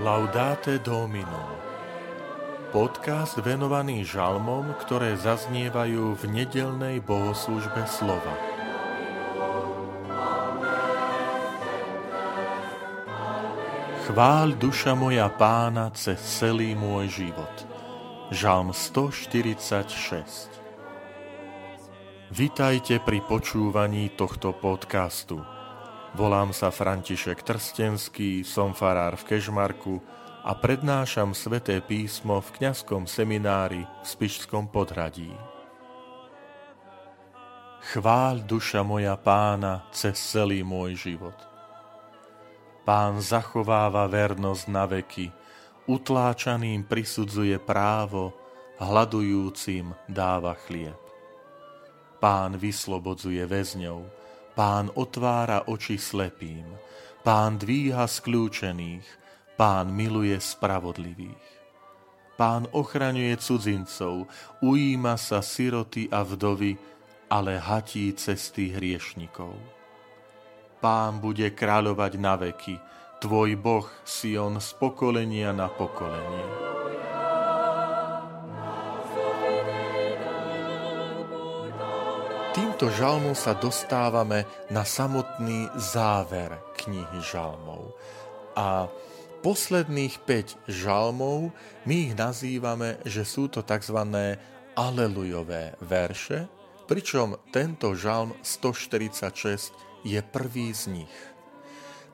Laudate Domino Podcast venovaný žalmom, ktoré zaznievajú v nedelnej bohoslužbe slova. Chvál duša moja pána cez celý môj život. Žalm 146 Vitajte pri počúvaní tohto podcastu. Volám sa František Trstenský, som farár v Kežmarku a prednášam sveté písmo v kňazskom seminári v Spišskom podhradí. Chvál duša moja pána cez celý môj život. Pán zachováva vernosť na veky, utláčaným prisudzuje právo, hľadujúcim dáva chlieb. Pán vyslobodzuje väzňov, Pán otvára oči slepým, pán dvíha skľúčených, pán miluje spravodlivých. Pán ochraňuje cudzincov, ujíma sa siroty a vdovy, ale hatí cesty hriešnikov. Pán bude kráľovať na veky, tvoj Boh Sion z pokolenia na pokolenie. Týmto žalmom sa dostávame na samotný záver knihy žalmov. A posledných 5 žalmov my ich nazývame, že sú to tzv. alelujové verše, pričom tento žalm 146 je prvý z nich.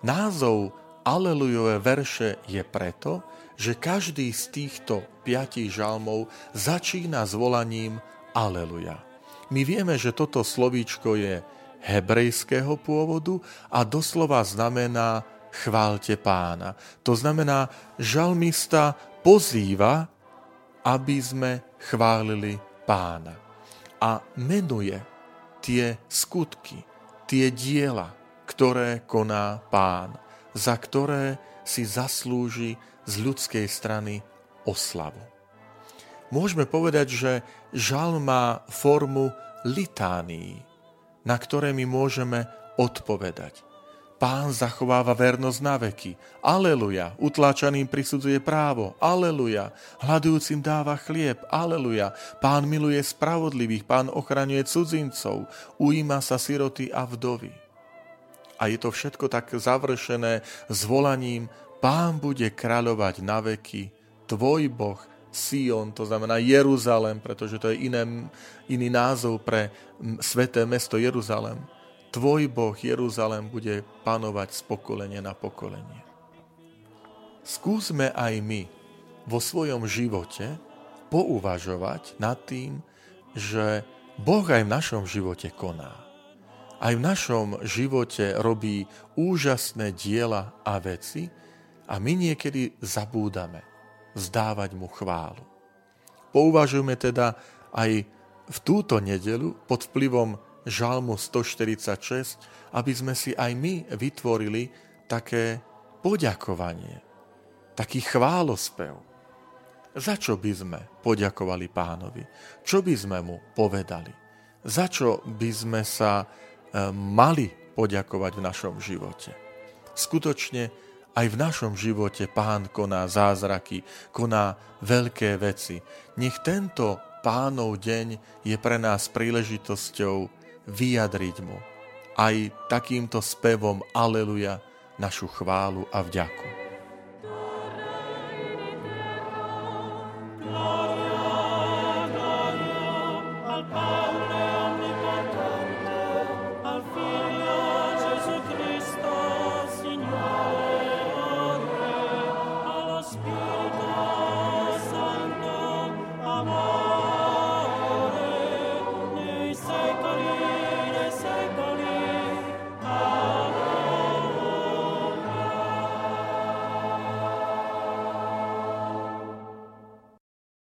Názov Alelujové verše je preto, že každý z týchto piatich žalmov začína s volaním Aleluja. My vieme, že toto slovíčko je hebrejského pôvodu a doslova znamená chválte pána. To znamená, žalmista pozýva, aby sme chválili pána. A menuje tie skutky, tie diela, ktoré koná pán, za ktoré si zaslúži z ľudskej strany oslavu môžeme povedať, že žal má formu litánií, na ktoré my môžeme odpovedať. Pán zachováva vernosť na veky. Aleluja. Utláčaným prisudzuje právo. Aleluja. Hľadujúcim dáva chlieb. Aleluja. Pán miluje spravodlivých. Pán ochraňuje cudzincov. Ujíma sa siroty a vdovy. A je to všetko tak završené volaním Pán bude kráľovať na veky. Tvoj Boh Sion, to znamená Jeruzalem, pretože to je iné, iný názov pre sveté mesto Jeruzalem. Tvoj Boh Jeruzalem bude panovať z pokolenia na pokolenie. Skúsme aj my vo svojom živote pouvažovať nad tým, že Boh aj v našom živote koná. Aj v našom živote robí úžasné diela a veci a my niekedy zabúdame vzdávať mu chválu. Pouvažujme teda aj v túto nedelu pod vplyvom Žalmu 146, aby sme si aj my vytvorili také poďakovanie, taký chválospev. Za čo by sme poďakovali pánovi? Čo by sme mu povedali? Za čo by sme sa e, mali poďakovať v našom živote? Skutočne aj v našom živote Pán koná zázraky, koná veľké veci. Nech tento Pánov deň je pre nás príležitosťou vyjadriť mu aj takýmto spevom Aleluja našu chválu a vďaku.